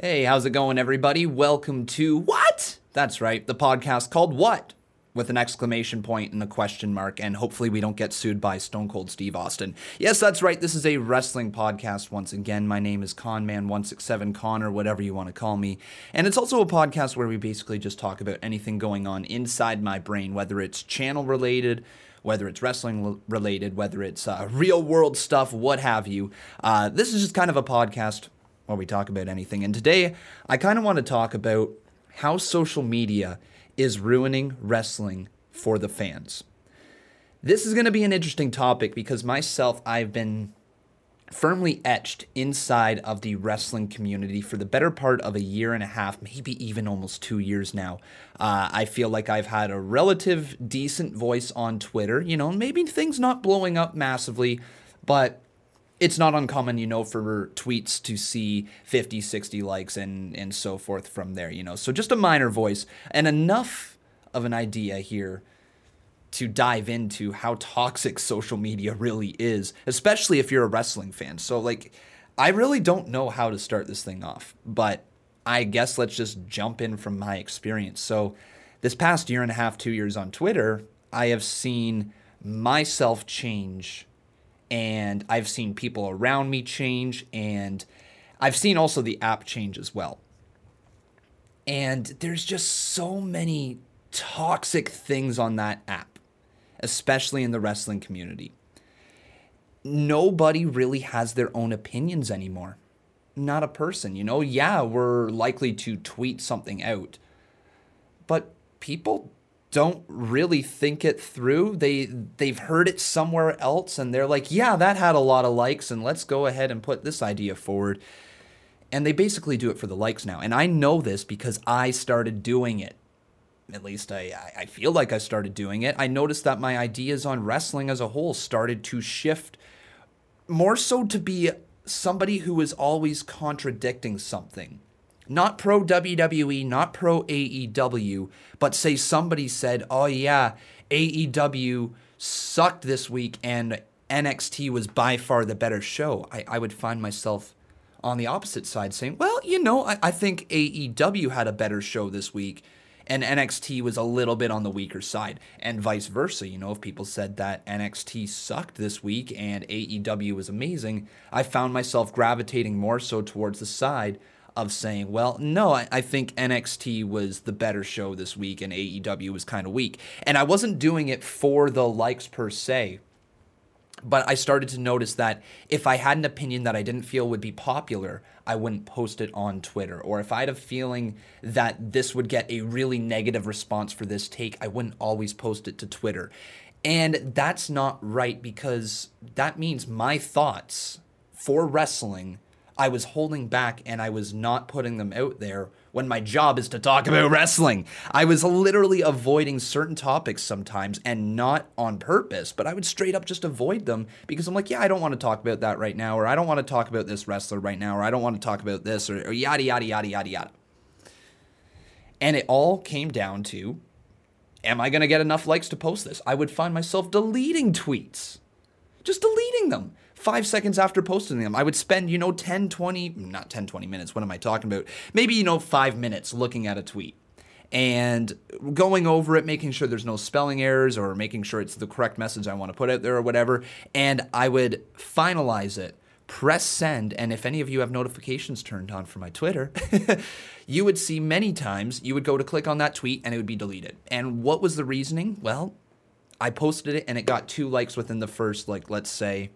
Hey, how's it going, everybody? Welcome to What? That's right, the podcast called What? With an exclamation point and a question mark, and hopefully we don't get sued by Stone Cold Steve Austin. Yes, that's right, this is a wrestling podcast once again. My name is Conman167 Connor, whatever you want to call me. And it's also a podcast where we basically just talk about anything going on inside my brain, whether it's channel related, whether it's wrestling related, whether it's uh, real world stuff, what have you. Uh, this is just kind of a podcast while we talk about anything. And today, I kind of want to talk about how social media is ruining wrestling for the fans. This is going to be an interesting topic because myself, I've been firmly etched inside of the wrestling community for the better part of a year and a half, maybe even almost two years now. Uh, I feel like I've had a relative decent voice on Twitter. You know, maybe things not blowing up massively, but it's not uncommon, you know, for tweets to see 50, 60 likes and, and so forth from there, you know. So just a minor voice and enough of an idea here to dive into how toxic social media really is, especially if you're a wrestling fan. So, like, I really don't know how to start this thing off, but I guess let's just jump in from my experience. So, this past year and a half, two years on Twitter, I have seen myself change and I've seen people around me change, and I've seen also the app change as well. And there's just so many toxic things on that app, especially in the wrestling community. Nobody really has their own opinions anymore. Not a person, you know? Yeah, we're likely to tweet something out, but people don't really think it through. They they've heard it somewhere else and they're like, "Yeah, that had a lot of likes and let's go ahead and put this idea forward." And they basically do it for the likes now. And I know this because I started doing it. At least I I feel like I started doing it. I noticed that my ideas on wrestling as a whole started to shift more so to be somebody who is always contradicting something not pro WWE, not pro AEW, but say somebody said, oh yeah, AEW sucked this week and NXT was by far the better show, I, I would find myself on the opposite side saying, well, you know, I, I think AEW had a better show this week and NXT was a little bit on the weaker side, and vice versa. You know, if people said that NXT sucked this week and AEW was amazing, I found myself gravitating more so towards the side of saying, well, no, I, I, think NXT was the better show this week and AEW was kind of weak. And I wasn't doing it for the likes per se. But I started to notice that if I had an opinion that I didn't feel would be popular, I wouldn't post it on Twitter. Or if I had a feeling that this would get a really negative response for this take, I wouldn't always post it to Twitter. And that's not right because that means my thoughts for wrestling I was holding back and I was not putting them out there when my job is to talk about wrestling. I was literally avoiding certain topics sometimes and not on purpose, but I would straight up just avoid them because I'm like, yeah, I don't want to talk about that right now, or I don't want to talk about this wrestler right now, or I don't want to talk about this, or, or yada, yada, yada, yada, yada. And it all came down to am I going to get enough likes to post this? I would find myself deleting tweets, just deleting them five seconds after posting them. I would spend, you know, 10, 20, not 10, 20 minutes. What am I talking about? Maybe, you know, five minutes looking at a tweet and going over it, making sure there's no spelling errors or making sure it's the correct message I want to put out there or whatever. And I would finalize it, press send, and if any of you have notifications turned on for my Twitter, you would see many times you would go to click on that tweet and it would be deleted. And what was the reasoning? Well, I posted it and it got two likes within the first, like, let's say,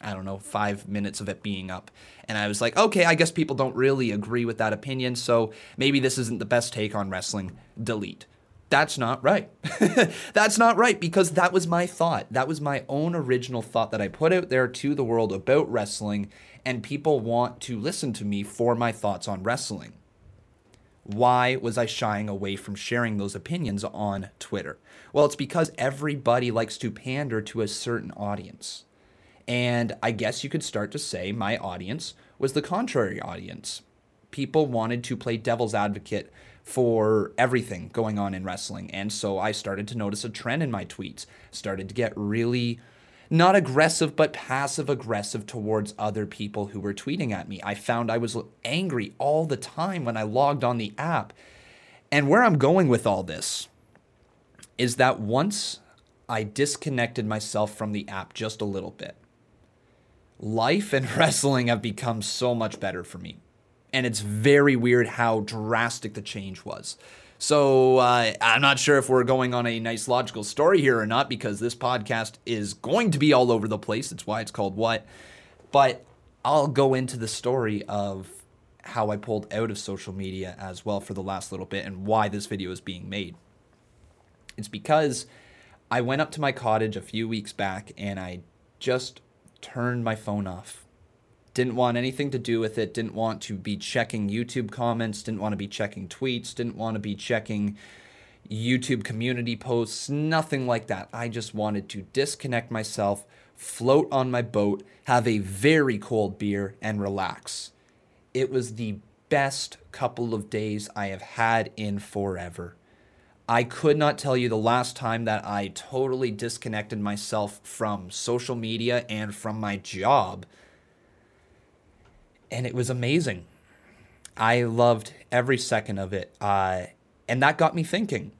I don't know, five minutes of it being up. And I was like, okay, I guess people don't really agree with that opinion, so maybe this isn't the best take on wrestling. Delete. That's not right. That's not right because that was my thought. That was my own original thought that I put out there to the world about wrestling, and people want to listen to me for my thoughts on wrestling. Why was I shying away from sharing those opinions on Twitter? Well, it's because everybody likes to pander to a certain audience. And I guess you could start to say my audience was the contrary audience. People wanted to play devil's advocate for everything going on in wrestling. And so I started to notice a trend in my tweets, started to get really Not aggressive, but passive aggressive towards other people who were tweeting at me. I found I was angry all the time when I logged on the app. And where I'm going with all this is that once I disconnected myself from the app just a little bit, life and wrestling have become so much better for me. And it's very weird how drastic the change was. So uh, I'm not sure if we're going on a nice logical story here or not because this podcast is going to be all over the place. That's why it's called What. But I'll go into the story of how I pulled out of social media as well for the last little bit and why this video is being made. It's because I went up to my cottage a few weeks back and I just turned my phone off. Didn't want anything to do with it, didn't want to be checking YouTube comments, didn't want to be checking tweets, didn't want to be checking YouTube community posts, nothing like that. I just wanted to disconnect myself, float on my boat, have a very cold beer, and relax. It was the best couple of days I have had in forever. I could not tell you the last time that I totally disconnected myself from social media and from my job. And it was amazing. I loved every second of it. Uh, and that got me thinking.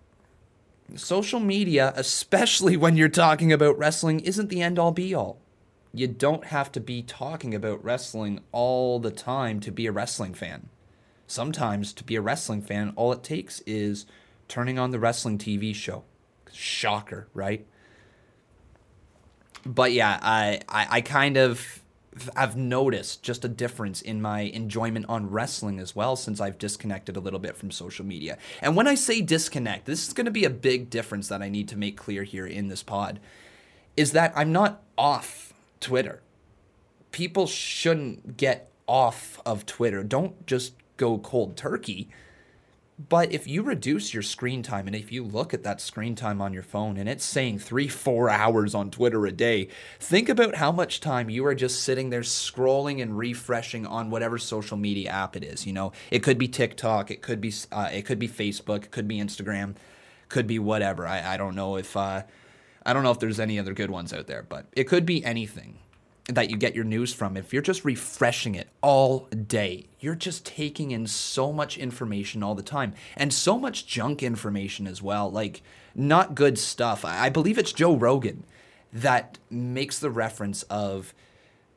Social media, especially when you're talking about wrestling, isn't the end all be all. You don't have to be talking about wrestling all the time to be a wrestling fan. Sometimes, to be a wrestling fan, all it takes is turning on the wrestling TV show. Shocker, right? But yeah, I, I, I kind of I've noticed just a difference in my enjoyment on wrestling as well since I've disconnected a little bit from social media. And when I say disconnect, this is going to be a big difference that I need to make clear here in this pod is that I'm not off Twitter. People shouldn't get off of Twitter. Don't just go cold turkey. But if you reduce your screen time and if you look at that screen time on your phone and it's saying three, four hours on Twitter a day, think about how much time you are just sitting there scrolling and refreshing on whatever social media app it is. You know, it could be TikTok, it could be uh, it could be Facebook, it could be Instagram, could be whatever. I, I don't know if uh, I don't know if there's any other good ones out there, but it could be anything that you get your news from, if you're just refreshing it all day, you're just taking in so much information all the time and so much junk information as well, like not good stuff. I believe it's Joe Rogan that makes the reference of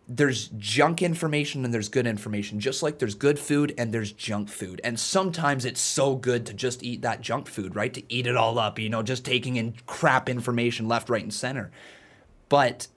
there's junk information and there's good information, just like there's good food and there's junk food. And sometimes it's so good to just eat that junk food, right? To eat it all up, you know, just taking in crap information left, right, and center. But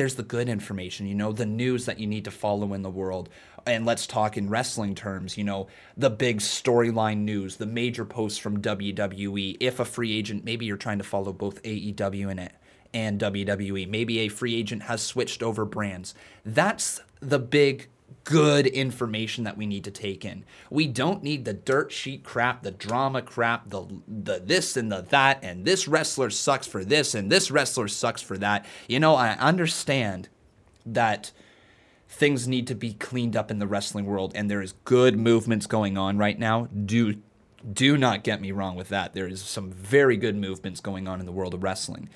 there's the good information, you know, the news that you need to follow in the world. And let's talk in wrestling terms, you know, the big storyline news, the major posts from WWE. If a free agent, maybe you're trying to follow both AEW and and WWE. Maybe a free agent has switched over brands. That's the big good information that we need to take in. We don't need the dirt sheet crap, the drama crap, the the this and the that and this wrestler sucks for this and this wrestler sucks for that. You know, I understand that things need to be cleaned up in the wrestling world and there is good movements going on right now. Do do not get me wrong with that. There is some very good movements going on in the world of wrestling.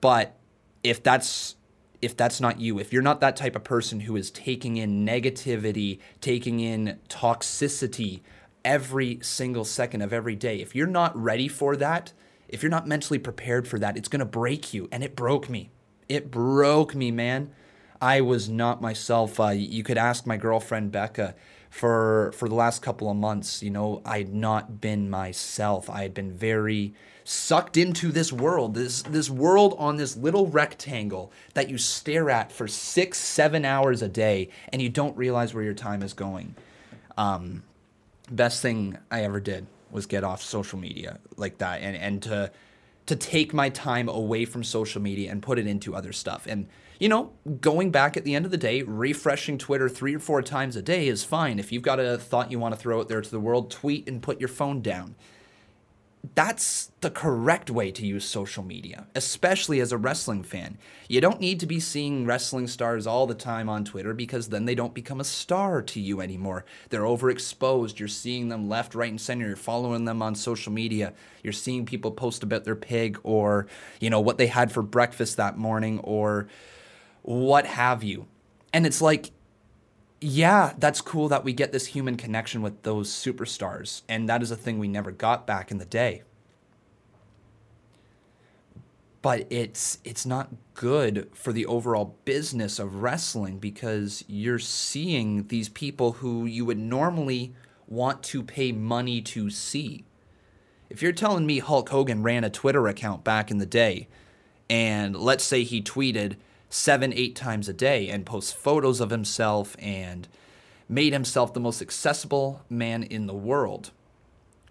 But if that's if that's not you, if you're not that type of person who is taking in negativity, taking in toxicity every single second of every day, if you're not ready for that, if you're not mentally prepared for that, it's going to break you. And it broke me. It broke me, man. I was not myself. Uh, you could ask my girlfriend Becca for for the last couple of months. You know, I had not been myself. I had been very sucked into this world, this this world on this little rectangle that you stare at for six, seven hours a day, and you don't realize where your time is going. Um, best thing I ever did was get off social media like that, and and to to take my time away from social media and put it into other stuff. And you know, going back at the end of the day, refreshing Twitter three or four times a day is fine. If you've got a thought you want to throw out there to the world, tweet and put your phone down that's the correct way to use social media, especially as a wrestling fan. You don't need to be seeing wrestling stars all the time on Twitter because then they don't become a star to you anymore. They're overexposed. You're seeing them left, right, and center. You're following them on social media. You're seeing people post about their pig or, you know, what they had for breakfast that morning or what have you. And it's like, yeah, that's cool that we get this human connection with those superstars. And that is a thing we never got back in the day. But it's it's not good for the overall business of wrestling because you're seeing these people who you would normally want to pay money to see. If you're telling me Hulk Hogan ran a Twitter account back in the day, and let's say he tweeted, seven, eight times a day and posts photos of himself and made himself the most accessible man in the world.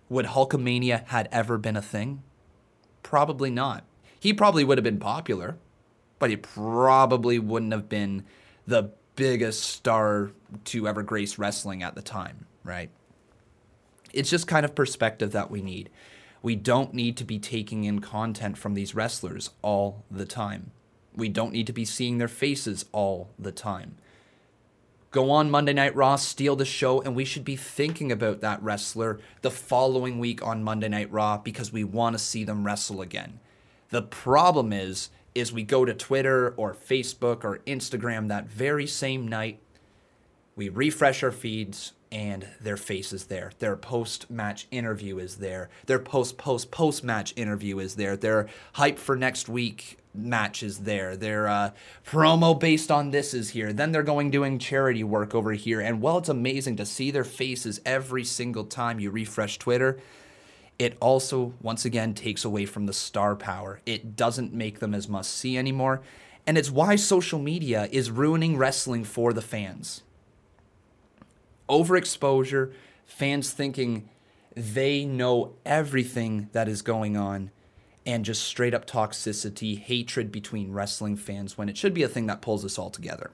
Would Hulkamania had ever been a thing? Probably not. He probably would have been popular, but he probably wouldn't have been the biggest star to ever grace wrestling at the time, right? It's just kind of perspective that we need. We don't need to be taking in content from these wrestlers all the time. We don't need to be seeing their faces all the time. Go on Monday Night Raw, steal the show, and we should be thinking about that wrestler the following week on Monday Night Raw because we want to see them wrestle again. The problem is, is we go to Twitter or Facebook or Instagram that very same night, we refresh our feeds, and their face is there. Their post match interview is there. Their post post post match interview is there. Their hype for next week match is there. Their uh, promo based on this is here. Then they're going doing charity work over here. And while it's amazing to see their faces every single time you refresh Twitter, it also, once again, takes away from the star power. It doesn't make them as must see anymore. And it's why social media is ruining wrestling for the fans overexposure, fans thinking they know everything that is going on, and just straight up toxicity, hatred between wrestling fans when it should be a thing that pulls us all together.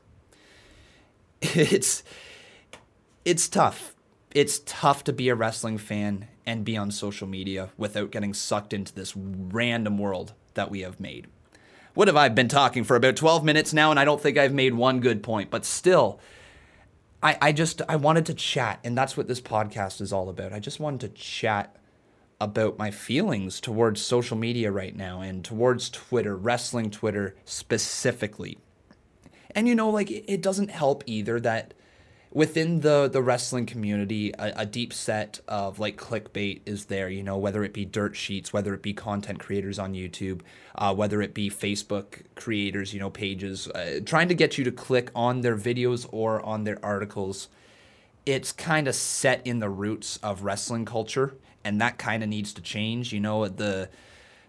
It's it's tough. It's tough to be a wrestling fan and be on social media without getting sucked into this random world that we have made. What have I been talking for about 12 minutes now and I don't think I've made one good point, but still I, I just I wanted to chat, and that's what this podcast is all about. I just wanted to chat about my feelings towards social media right now and towards Twitter, wrestling Twitter specifically. And you know, like it doesn't help either that within the the wrestling community, a, a, deep set of like clickbait is there. You know, whether it be dirt sheets, whether it be content creators on YouTube, uh, whether it be Facebook creators, you know, pages, uh, trying to get you to click on their videos or on their articles. It's kind of set in the roots of wrestling culture, and that kind of needs to change. You know, the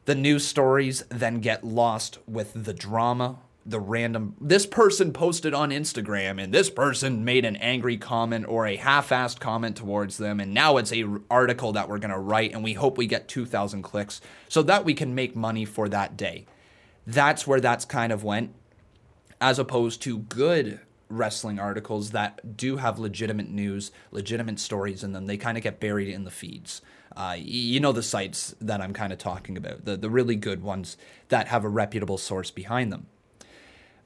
the news stories then get lost with the drama the random this person posted on Instagram and this person made an angry comment or a half-assed comment towards them and now it's a article that we're going to write and we hope we get 2000 clicks so that we can make money for that day. That's where that's kind of went as opposed to good wrestling articles that do have legitimate news, legitimate stories in them. They kind of get buried in the feeds. Uh, you know the sites that I'm kind of talking about, the the really good ones that have a reputable source behind them.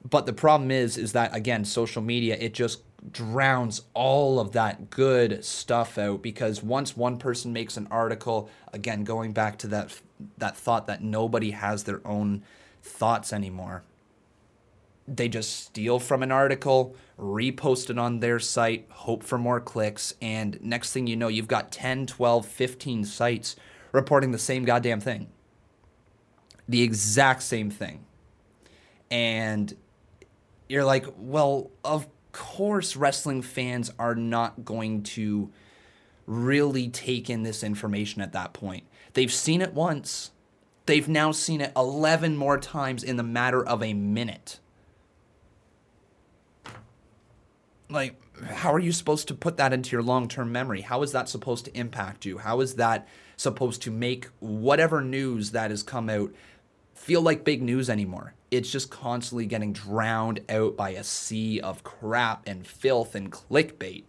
But the problem is, is that again, social media it just drowns all of that good stuff out because once one person makes an article, again, going back to that that thought that nobody has their own thoughts anymore. They just steal from an article, repost it on their site, hope for more clicks, and next thing you know, you've got 10, 12, 15 sites reporting the same goddamn thing. The exact same thing. And you're like, well, of course, wrestling fans are not going to really take in this information at that point. They've seen it once, they've now seen it 11 more times in the matter of a minute. Like, how are you supposed to put that into your long term memory? How is that supposed to impact you? How is that supposed to make whatever news that has come out feel like big news anymore? it's just constantly getting drowned out by a sea of crap and filth and clickbait.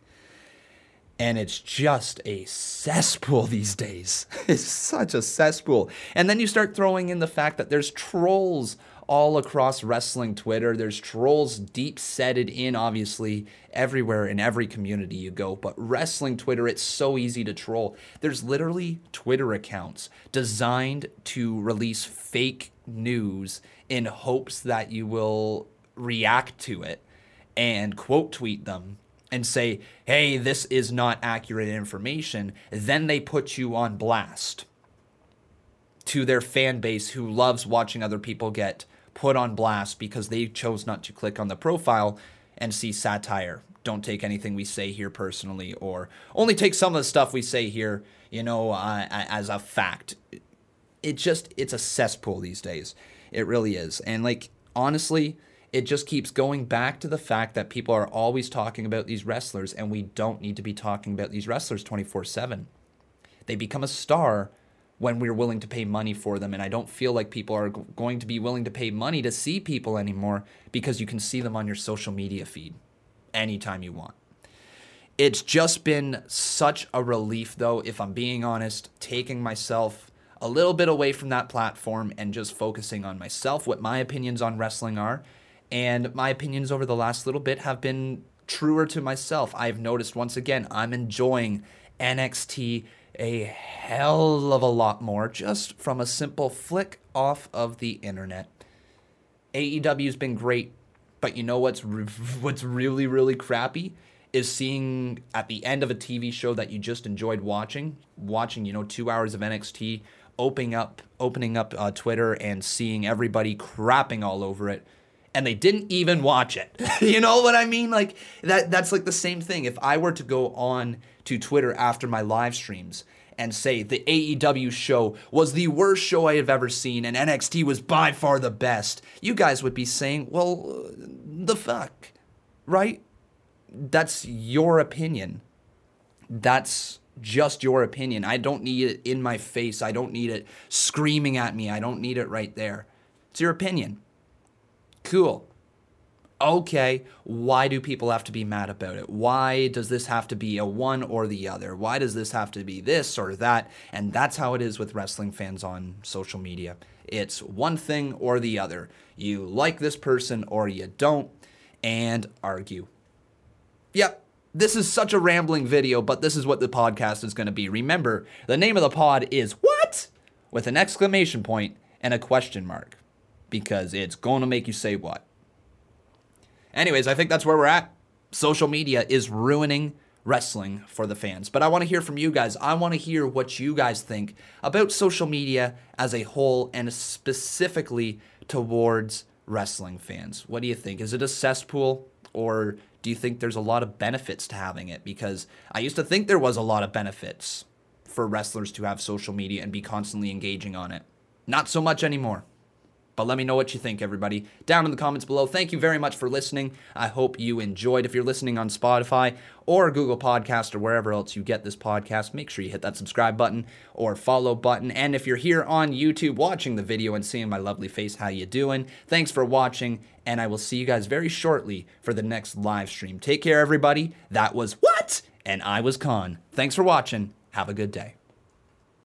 and it's just a cesspool these days. It's such a cesspool. And then you start throwing in the fact that there's trolls all across wrestling Twitter. There's trolls deep setted in, obviously, everywhere in every community you go. But wrestling Twitter, it's so easy to troll. There's literally Twitter accounts designed to release fake news in hopes that you will react to it and quote tweet them and say, hey, this is not accurate information, then they put you on blast to their fan base who loves watching other people get put on blast because they chose not to click on the profile and see satire. Don't take anything we say here personally, or only take some of the stuff we say here, you know, uh, as a fact. It just, it's a cesspool these days. It really is. And like, honestly, it just keeps going back to the fact that people are always talking about these wrestlers, and we don't need to be talking about these wrestlers 24 7. They become a star when we're willing to pay money for them, and I don't feel like people are going to be willing to pay money to see people anymore because you can see them on your social media feed anytime you want. It's just been such a relief, though, if I'm being honest, taking myself a little bit away from that platform and just focusing on myself, what my opinions on wrestling are, and my opinions over the last little bit have been truer to myself. I've noticed once again, I'm enjoying NXT a hell of a lot more just from a simple flick off of the internet. AEW's been great, but you know what's re- what's really really crappy is seeing at the end of a TV show that you just enjoyed watching, watching you know 2 hours of NXT, opening up opening up uh, Twitter and seeing everybody crapping all over it and they didn't even watch it. you know what I mean? Like that that's like the same thing. If I were to go on to Twitter after my live streams and say the AEW show was the worst show I have ever seen and NXT was by far the best, you guys would be saying, "Well, the fuck." Right? That's your opinion. That's just your opinion. I don't need it in my face. I don't need it screaming at me. I don't need it right there. It's your opinion. Cool. Okay, why do people have to be mad about it? Why does this have to be a one or the other? Why does this have to be this or that? And that's how it is with wrestling fans on social media. It's one thing or the other. You like this person or you don't, and argue. Yep, this is such a rambling video, but this is what the podcast is going to be. Remember, the name of the pod is What? with an exclamation point and a question mark because it's going to make you say what. Anyways, I think that's where we're at. Social media is ruining wrestling for the fans. But I want to hear from you guys. I want to hear what you guys think about social media as a whole and specifically towards wrestling fans. What do you think? Is it a cesspool or do you think there's a lot of benefits to having it? Because I used to think there was a lot of benefits for wrestlers to have social media and be constantly engaging on it. Not so much anymore. But let me know what you think, everybody, down in the comments below. Thank you very much for listening. I hope you enjoyed. If you're listening on Spotify or Google Podcast or wherever else you get this podcast, make sure you hit that subscribe button or follow button. And if you're here on YouTube watching the video and seeing my lovely face, how you doing? Thanks for watching, and I will see you guys very shortly for the next live stream. Take care, everybody. That was what? And I was Con. Thanks for watching. Have a good day.